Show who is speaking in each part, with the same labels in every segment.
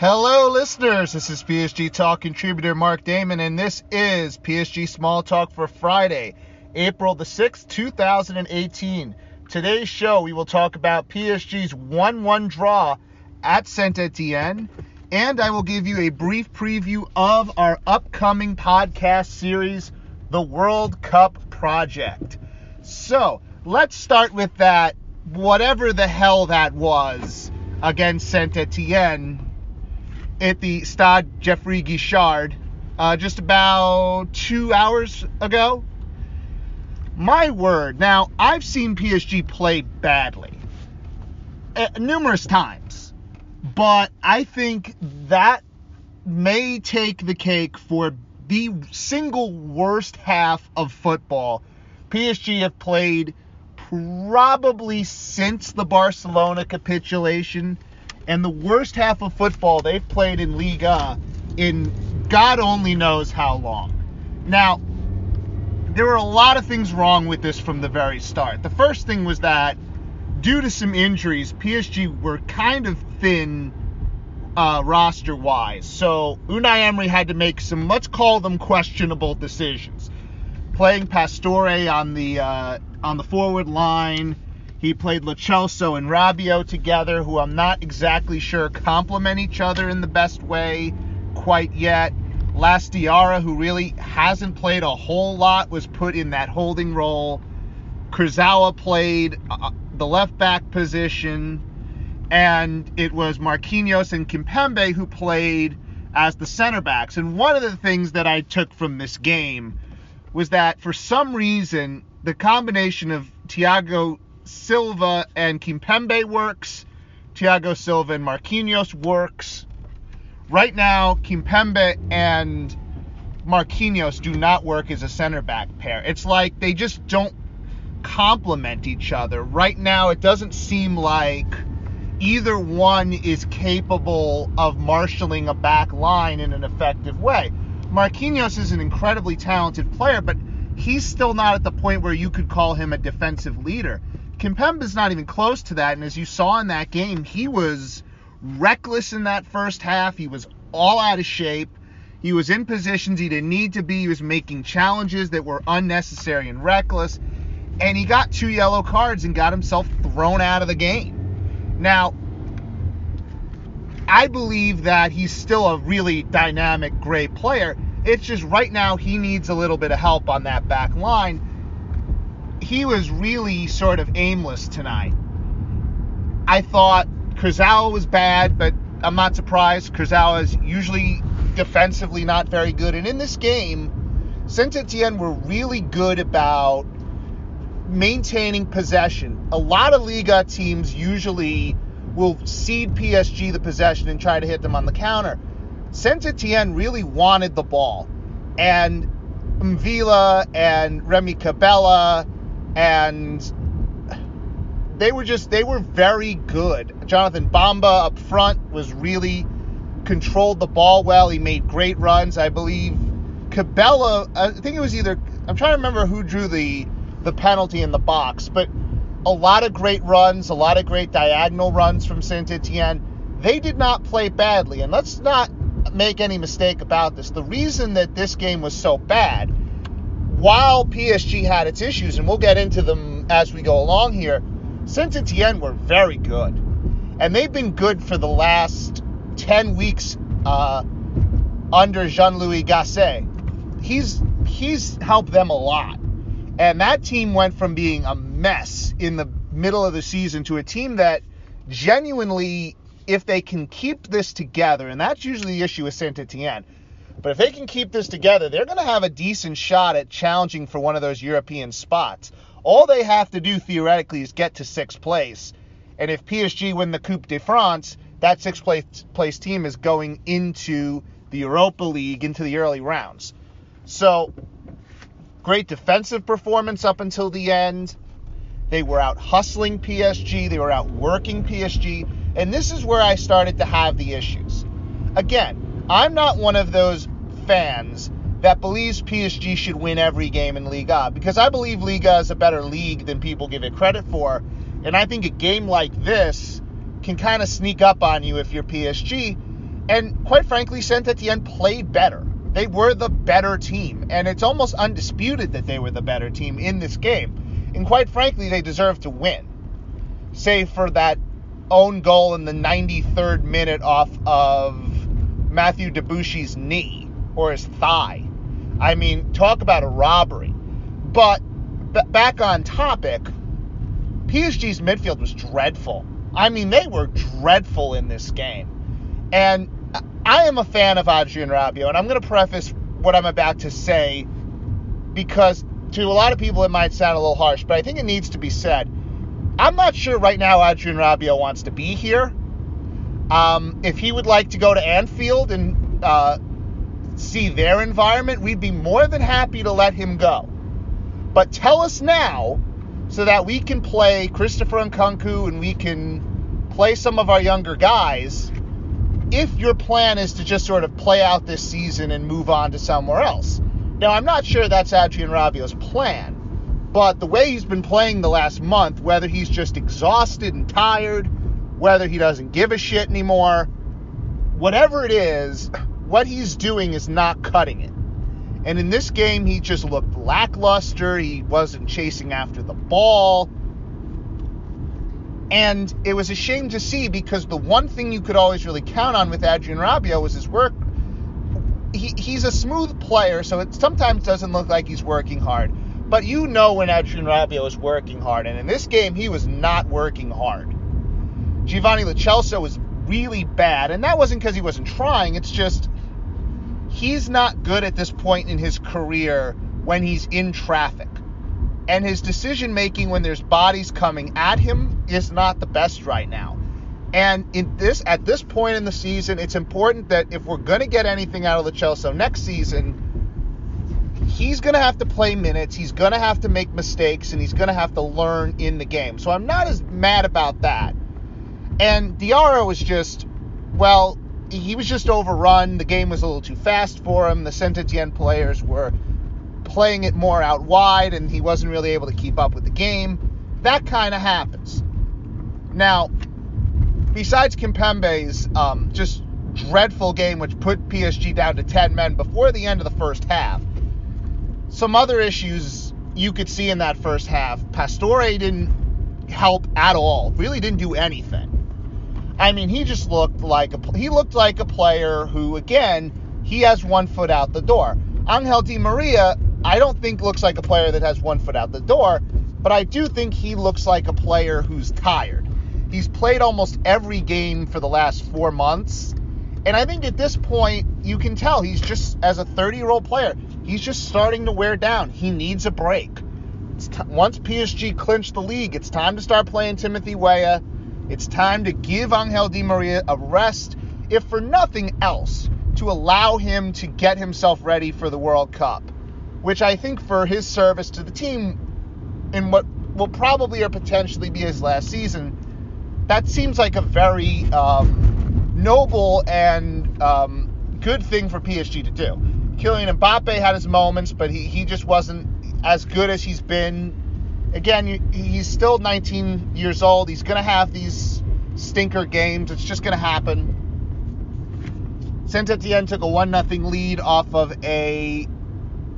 Speaker 1: Hello, listeners. This is PSG Talk contributor Mark Damon, and this is PSG Small Talk for Friday, April the 6th, 2018. Today's show, we will talk about PSG's 1 1 draw at Saint Etienne, and I will give you a brief preview of our upcoming podcast series, The World Cup Project. So, let's start with that, whatever the hell that was against Saint Etienne at the Stade Geoffroy Guichard uh, just about two hours ago. My word. Now, I've seen PSG play badly uh, numerous times, but I think that may take the cake for the single worst half of football PSG have played probably since the Barcelona capitulation and the worst half of football they've played in Liga in God only knows how long. Now, there were a lot of things wrong with this from the very start. The first thing was that due to some injuries, PSG were kind of thin uh, roster wise. So Unai Emery had to make some, let's call them questionable decisions. Playing Pastore on the uh, on the forward line, he played Lo Celso and Rabiot together, who I'm not exactly sure complement each other in the best way quite yet. Lass Diarra, who really hasn't played a whole lot, was put in that holding role. Kurzawa played uh, the left back position, and it was Marquinhos and Kimpembe who played as the center backs. And one of the things that I took from this game was that for some reason, the combination of Thiago Silva and Kimpembe works. Thiago Silva and Marquinhos works. Right now, Kimpembe and Marquinhos do not work as a center back pair. It's like they just don't complement each other. Right now, it doesn't seem like either one is capable of marshaling a back line in an effective way. Marquinhos is an incredibly talented player, but he's still not at the point where you could call him a defensive leader. Kimpembe's not even close to that, and as you saw in that game, he was reckless in that first half. He was all out of shape. He was in positions he didn't need to be. He was making challenges that were unnecessary and reckless. And he got two yellow cards and got himself thrown out of the game. Now, I believe that he's still a really dynamic, great player. It's just right now he needs a little bit of help on that back line he was really sort of aimless tonight. I thought Kurzawa was bad, but I'm not surprised. Kurzawa is usually defensively not very good. And in this game, Saint Etienne were really good about maintaining possession. A lot of Liga teams usually will cede PSG the possession and try to hit them on the counter. Saint Etienne really wanted the ball. And M'Vila and Remy Cabella and they were just they were very good. Jonathan Bamba up front was really controlled the ball well. He made great runs, I believe. Cabella. I think it was either I'm trying to remember who drew the the penalty in the box, but a lot of great runs, a lot of great diagonal runs from Saint Etienne. They did not play badly, and let's not make any mistake about this. The reason that this game was so bad while PSG had its issues, and we'll get into them as we go along here, Saint Etienne were very good. And they've been good for the last 10 weeks uh, under Jean Louis Gasset. He's, he's helped them a lot. And that team went from being a mess in the middle of the season to a team that genuinely, if they can keep this together, and that's usually the issue with Saint Etienne but if they can keep this together, they're going to have a decent shot at challenging for one of those European spots. All they have to do theoretically is get to sixth place. And if PSG win the Coupe de France, that sixth place, place team is going into the Europa League, into the early rounds. So, great defensive performance up until the end. They were out hustling PSG, they were out working PSG. And this is where I started to have the issues. Again, I'm not one of those fans that believes PSG should win every game in Liga because I believe Liga is a better league than people give it credit for. And I think a game like this can kind of sneak up on you if you're PSG. And quite frankly, Saint Etienne played better. They were the better team, and it's almost undisputed that they were the better team in this game. And quite frankly, they deserve to win. Save for that own goal in the 93rd minute off of Mathieu Debuchy's knee or his thigh. I mean, talk about a robbery. But b- back on topic, PSG's midfield was dreadful. I mean, they were dreadful in this game. And I am a fan of Adrien Rabiot, and I'm going to preface what I'm about to say because to a lot of people it might sound a little harsh, but I think it needs to be said. I'm not sure right now Adrien Rabiot wants to be here. Um, if he would like to go to Anfield and uh, see their environment, we'd be more than happy to let him go. But tell us now so that we can play Christopher Nkunku and we can play some of our younger guys if your plan is to just sort of play out this season and move on to somewhere else. Now, I'm not sure that's Adrien Rabiot's plan, but the way he's been playing the last month, whether he's just exhausted and tired, whether he doesn't give a shit anymore, whatever it is, what he's doing is not cutting it. And in this game, he just looked lackluster. He wasn't chasing after the ball. And it was a shame to see because the one thing you could always really count on with Adrien Rabiot was his work. He, he's a smooth player, so it sometimes doesn't look like he's working hard. But you know when Adrien Rabiot is working hard, and in this game he was not working hard. Giovanni Lo Celso was really bad, and that wasn't because he wasn't trying. It's just he's not good at this point in his career when he's in traffic and his decision making when there's bodies coming at him is not the best right now. And in this at this point in the season, it's important that if we're going to get anything out of Lo Celso next season, he's going to have to play minutes, he's going to have to make mistakes and he's going to have to learn in the game. So I'm not as mad about that. And Diarra was just well, he was just overrun. The game was a little too fast for him. The Saint Etienne players were playing it more out wide and he wasn't really able to keep up with the game. That kind of happens. Now, besides Kimpembe's um, just dreadful game, which put PSG down to 10 men before the end of the first half, some other issues you could see in that first half. Pastore didn't help at all, really didn't do anything. I mean, he just looked like a he looked like a player who, again, he has one foot out the door. Angel Di Maria I don't think looks like a player that has one foot out the door, but I do think he looks like a player who's tired. He's played almost every game for the last four months, and I think at this point you can tell he's just as a 30 year old player, he's just starting to wear down. He needs a break. T- once PSG clinched the league, it's time to start playing Timothy Weah. It's time to give Angel Di Maria a rest, if for nothing else, to allow him to get himself ready for the World Cup which I think for his service to the team in what will probably or potentially be his last season, that seems like a very um, noble and um, good thing for PSG to do. Kylian Mbappe had his moments, but he, he just wasn't as good as he's been. Again, he's still 19 years old. He's going to have these stinker games. It's just going to happen. Saint Etienne took a 1 0 lead off of a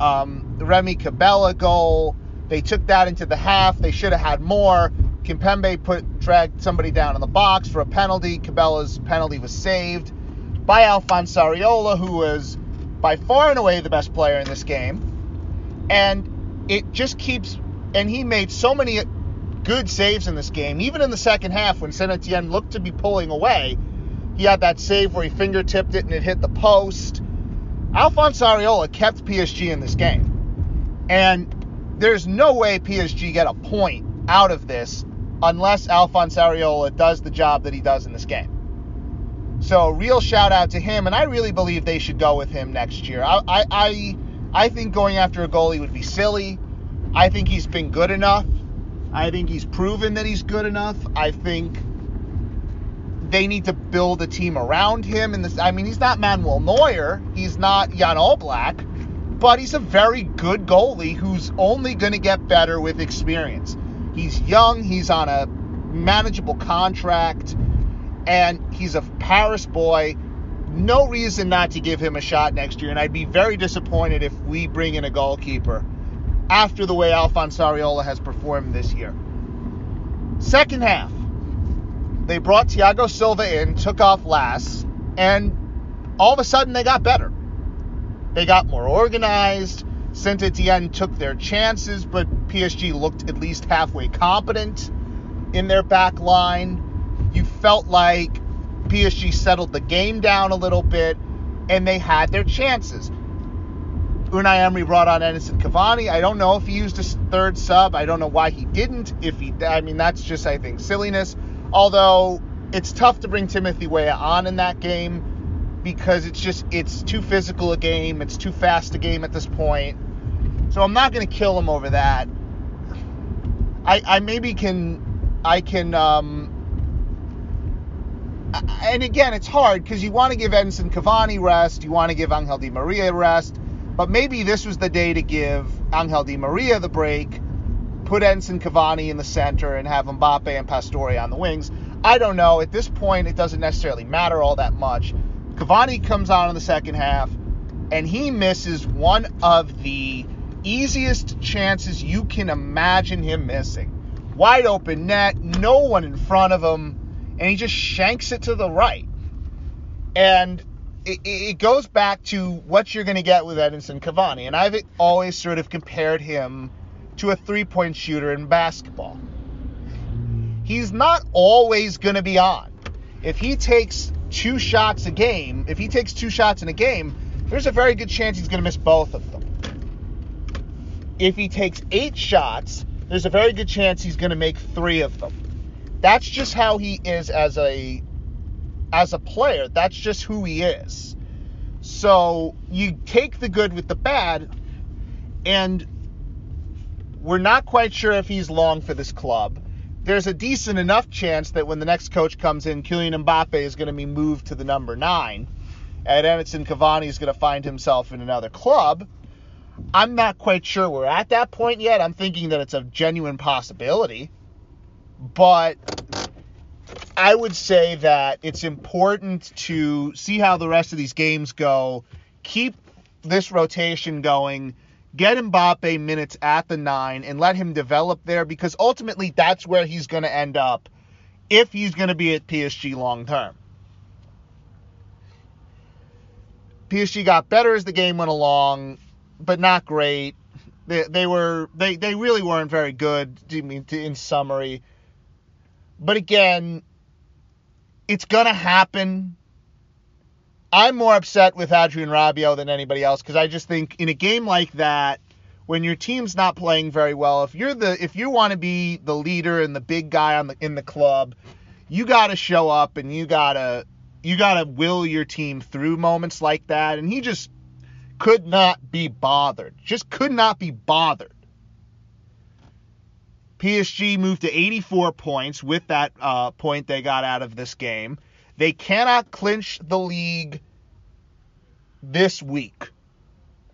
Speaker 1: um, Remy Cabella goal. They took that into the half. They should have had more. Kimpembe put dragged somebody down in the box for a penalty. Cabella's penalty was saved by Alphonse Areola, who was by far and away the best player in this game. And it just keeps and he made so many good saves in this game. Even in the second half when Saint Etienne looked to be pulling away, he had that save where he fingertipped it and it hit the post. Alphonse Areola kept PSG in this game. And there's no way PSG get a point out of this unless Alphonse Areola does the job that he does in this game. So real shout out to him, and I really believe they should go with him next year. I I I, I think going after a goalie would be silly. I think he's been good enough. I think he's proven that he's good enough. I think they need to build a team around him. And this, I mean, he's not Manuel Neuer, he's not Jan Oblak, but he's a very good goalie who's only going to get better with experience. He's young, he's on a manageable contract, and he's a Paris boy. no reason not to give him a shot next year, and I'd be very disappointed if we bring in a goalkeeper after the way Alphonse Areola has performed this year. Second half, they brought Thiago Silva in, took off Lass, and all of a sudden they got better. They got more organized. Saint Etienne took their chances, but PSG looked at least halfway competent in their back line. You felt like PSG settled the game down a little bit, and they had their chances. Unai Emery brought on Edinson Cavani. I don't know if he used a third sub. I don't know why he didn't. If he, I mean, that's just I think silliness. Although it's tough to bring Timothy Weah on in that game because it's just it's too physical a game. It's too fast a game at this point. So I'm not going to kill him over that. I, I maybe can I can um, and again it's hard because you want to give Edinson Cavani rest, you want to give Angel Di Maria rest, but maybe this was the day to give Angel Di Maria the break, put Edinson Cavani in the center, and have Mbappe and Pastore on the wings. I don't know. At this point, it doesn't necessarily matter all that much. Cavani comes on in the second half, and he misses one of the easiest chances you can imagine him missing. Wide open net, no one in front of him, and he just shanks it to the right. And it, it goes back to what you're going to get with Edinson Cavani. And I've always sort of compared him to a three point shooter in basketball. He's not always going to be on. If he takes two shots a game, if he takes two shots in a game, there's a very good chance he's going to miss both of them. If he takes eight shots, there's a very good chance he's going to make three of them. That's just how he is as a as a player. That's just who he is. So you take the good with the bad, and we're not quite sure if he's long for this club. There's a decent enough chance that when the next coach comes in, Kylian Mbappe is going to be moved to the number nine, and Edinson Cavani is going to find himself in another club. I'm not quite sure we're at that point yet. I'm thinking that it's a genuine possibility. But I would say that it's important to see how the rest of these games go, keep this rotation going, get Mbappe minutes at the nine, and let him develop there because ultimately that's where he's going to end up if he's going to be at PSG long term. PSG got better as the game went along but not great. They, they were they, they really weren't very good. I mean, in summary, but again, it's gonna happen. I'm more upset with Adrien Rabiot than anybody else because I just think in a game like that, when your team's not playing very well, if you're the if you want to be the leader and the big guy on the in the club, you got to show up and you gotta you gotta will your team through moments like that. And he just could not be bothered. Just could not be bothered. PSG moved to 84 points with that uh, point they got out of this game. They cannot clinch the league this week.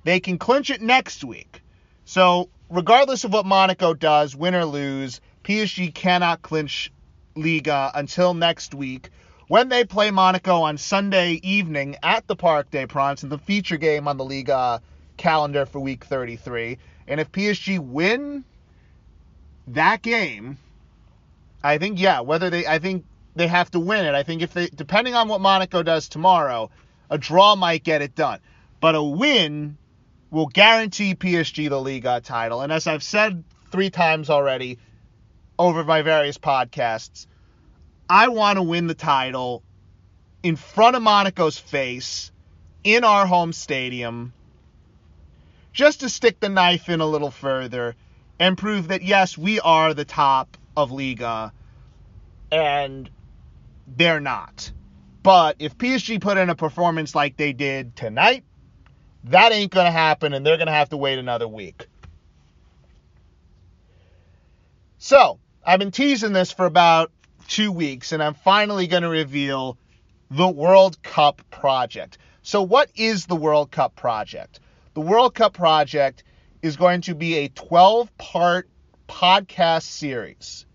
Speaker 1: They can clinch it next week. So, regardless of what Monaco does, win or lose, PSG cannot clinch Liga until next week, when they play Monaco on Sunday evening at the Parc des Princes, in the feature game on the Liga calendar for week 33. And if PSG win that game, I think yeah, whether they I think they have to win it. I think if they depending on what Monaco does tomorrow, a draw might get it done. But a win will guarantee PSG the Liga uh, title. And as I've said 3 times already over my various podcasts, I want to win the title in front of Monaco's face in our home stadium just to stick the knife in a little further and prove that yes, we are the top of Liga and they're not. But if PSG put in a performance like they did tonight, that ain't going to happen and they're going to have to wait another week. So, I've been teasing this for about two weeks, and I'm finally going to reveal the World Cup project. So, what is the World Cup project? The World Cup project is going to be a 12 part podcast series.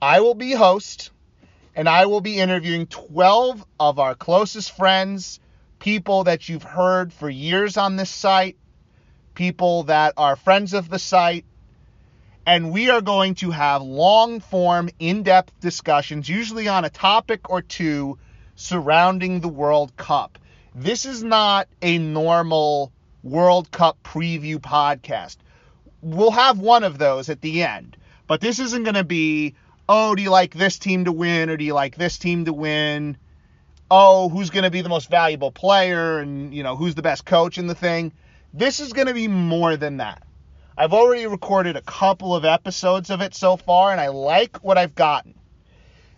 Speaker 1: I will be host, and I will be interviewing 12 of our closest friends, people that you've heard for years on this site, people that are friends of the site, and we are going to have long form, in depth discussions, usually on a topic or two surrounding the World Cup. This is not a normal World Cup preview podcast. We'll have one of those at the end, but this isn't going to be, oh, do you like this team to win or do you like this team to win? Oh, who's going to be the most valuable player and, you know, who's the best coach in the thing? This is going to be more than that. I've already recorded a couple of episodes of it so far, and I like what I've gotten.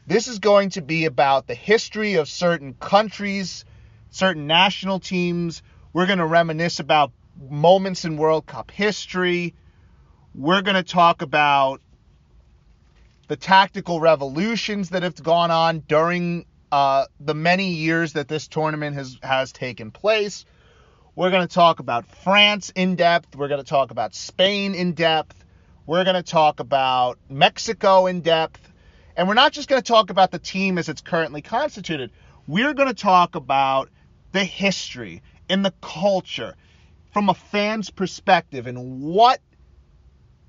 Speaker 1: This is going to be about the history of certain countries, certain national teams. We're going to reminisce about moments in World Cup history. We're going to talk about the tactical revolutions that have gone on during uh, the many years that this tournament has, has taken place. We're going to talk about France in depth. We're going to talk about Spain in depth. We're going to talk about Mexico in depth. And we're not just going to talk about the team as it's currently constituted. We're going to talk about the history and the culture from a fan's perspective and what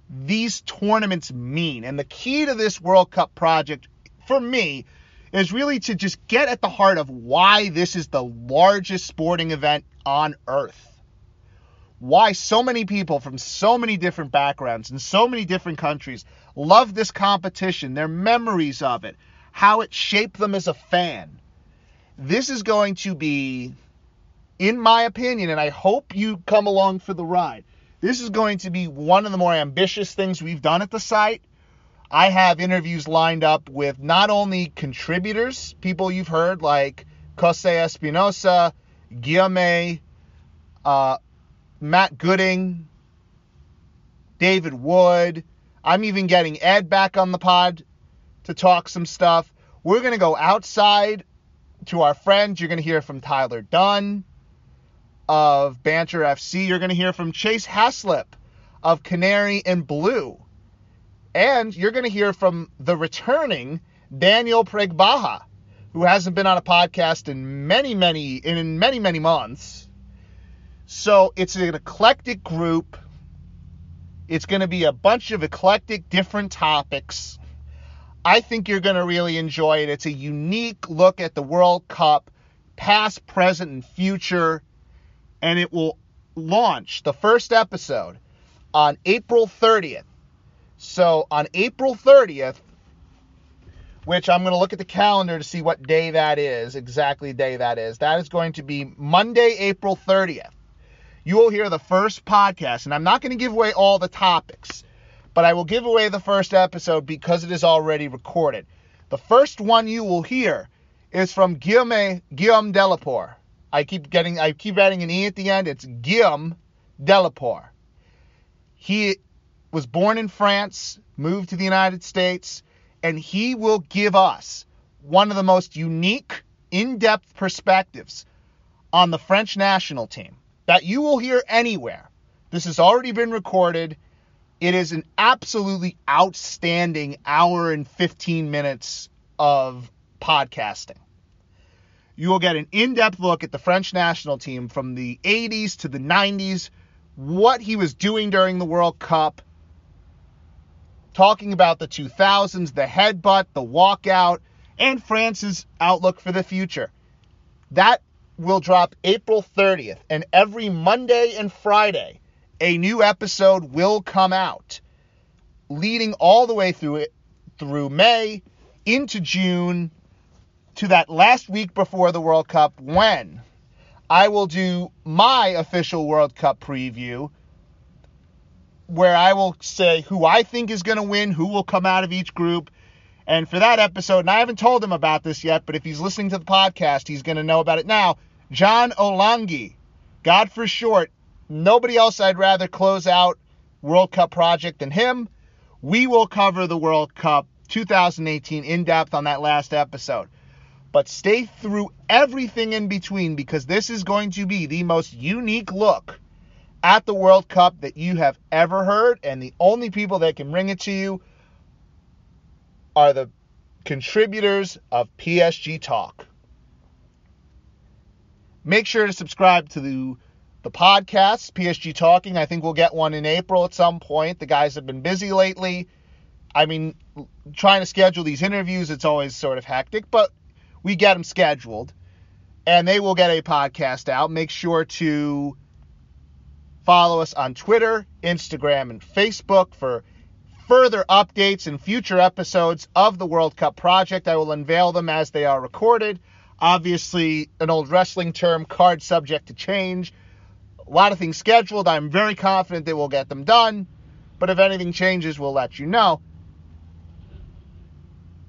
Speaker 1: these tournaments mean. And the key to this World Cup project, for me, is really to just get at the heart of why this is the largest sporting event on earth. Why so many people from so many different backgrounds and so many different countries love this competition, their memories of it, how it shaped them as a fan. This is going to be, in my opinion, and I hope you come along for the ride. This is going to be one of the more ambitious things we've done at the site. I have interviews lined up with not only contributors, people you've heard like Jose Espinosa, Guillaume, uh, Matt Gooding, David Wood. I'm even getting Ed back on the pod to talk some stuff. We're going to go outside to our friends. You're going to hear from Tyler Dunne of Banter FC. You're going to hear from Chase Haslip of Canary and Blue. And you're going to hear from the returning Daniel Pregbaja who hasn't been on a podcast in many, many, in many, many months. So it's an eclectic group. It's going to be a bunch of eclectic, different topics. I think you're going to really enjoy it. It's a unique look at the World Cup, past, present, and future. And it will launch the first episode on April 30th. So on April 30th, which I'm going to look at the calendar to see what day that is, exactly day that is. That is going to be Monday, April 30th. You will hear the first podcast, and I'm not going to give away all the topics, but I will give away the first episode because it is already recorded. The first one you will hear is from Guillaume Guillaume Delaporte. I keep getting I keep adding an e at the end. It's Guillaume Delaporte. He was born in France, moved to the United States and he will give us one of the most unique, in depth perspectives on the French national team that you will hear anywhere. This has already been recorded. It is an absolutely outstanding hour and 15 minutes of podcasting. You will get an in depth look at the French national team from the 80s to the 90s, what he was doing during the World Cup, talking about the 2000s, the headbutt, the walkout, and France's outlook for the future. That will drop April 30th, and every Monday and Friday, a new episode will come out, leading all the way through it through May into June to that last week before the World Cup when I will do my official World Cup preview where I will say who I think is going to win, who will come out of each group. And for that episode, and I haven't told him about this yet, but if he's listening to the podcast, he's going to know about it now. John Olangi, God for short, nobody else I'd rather close out World Cup project than him. We will cover the World Cup 2018 in depth on that last episode. But stay through everything in between because this is going to be the most unique look at the World Cup that you have ever heard, and the only people that can bring it to you are the contributors of PSG Talk. Make sure to subscribe to the, the podcast, PSG Talking. I think we'll get one in April at some point. The guys have been busy lately. I mean, trying to schedule these interviews, it's always sort of hectic, but we get them scheduled. And they will get a podcast out. Make sure to follow us on Twitter, Instagram, and Facebook for further updates and future episodes of the World Cup project. I will unveil them as they are recorded. Obviously, an old wrestling term, card subject to change. A lot of things scheduled. I'm very confident that we'll get them done. But if anything changes, we'll let you know.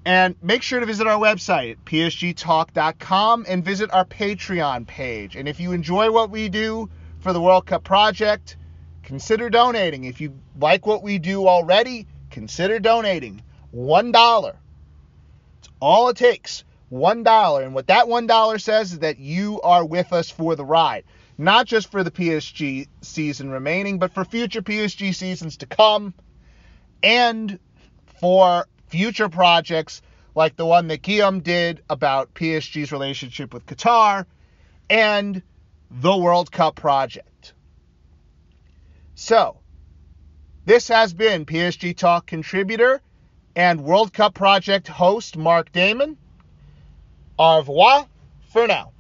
Speaker 1: And make sure to visit our website psgtalk.com and visit our Patreon page. And if you enjoy what we do for the World Cup project, consider donating. If you like what we do already, consider donating. $1. It's all it takes. $1. And what that $1 says is that you are with us for the ride. Not just for the PSG season remaining, but for future PSG seasons to come and for future projects like the one that Guillaume did about PSG's relationship with Qatar and the World Cup project. So, this has been PSG Talk contributor and World Cup project host Mark Damon. Au revoir for now.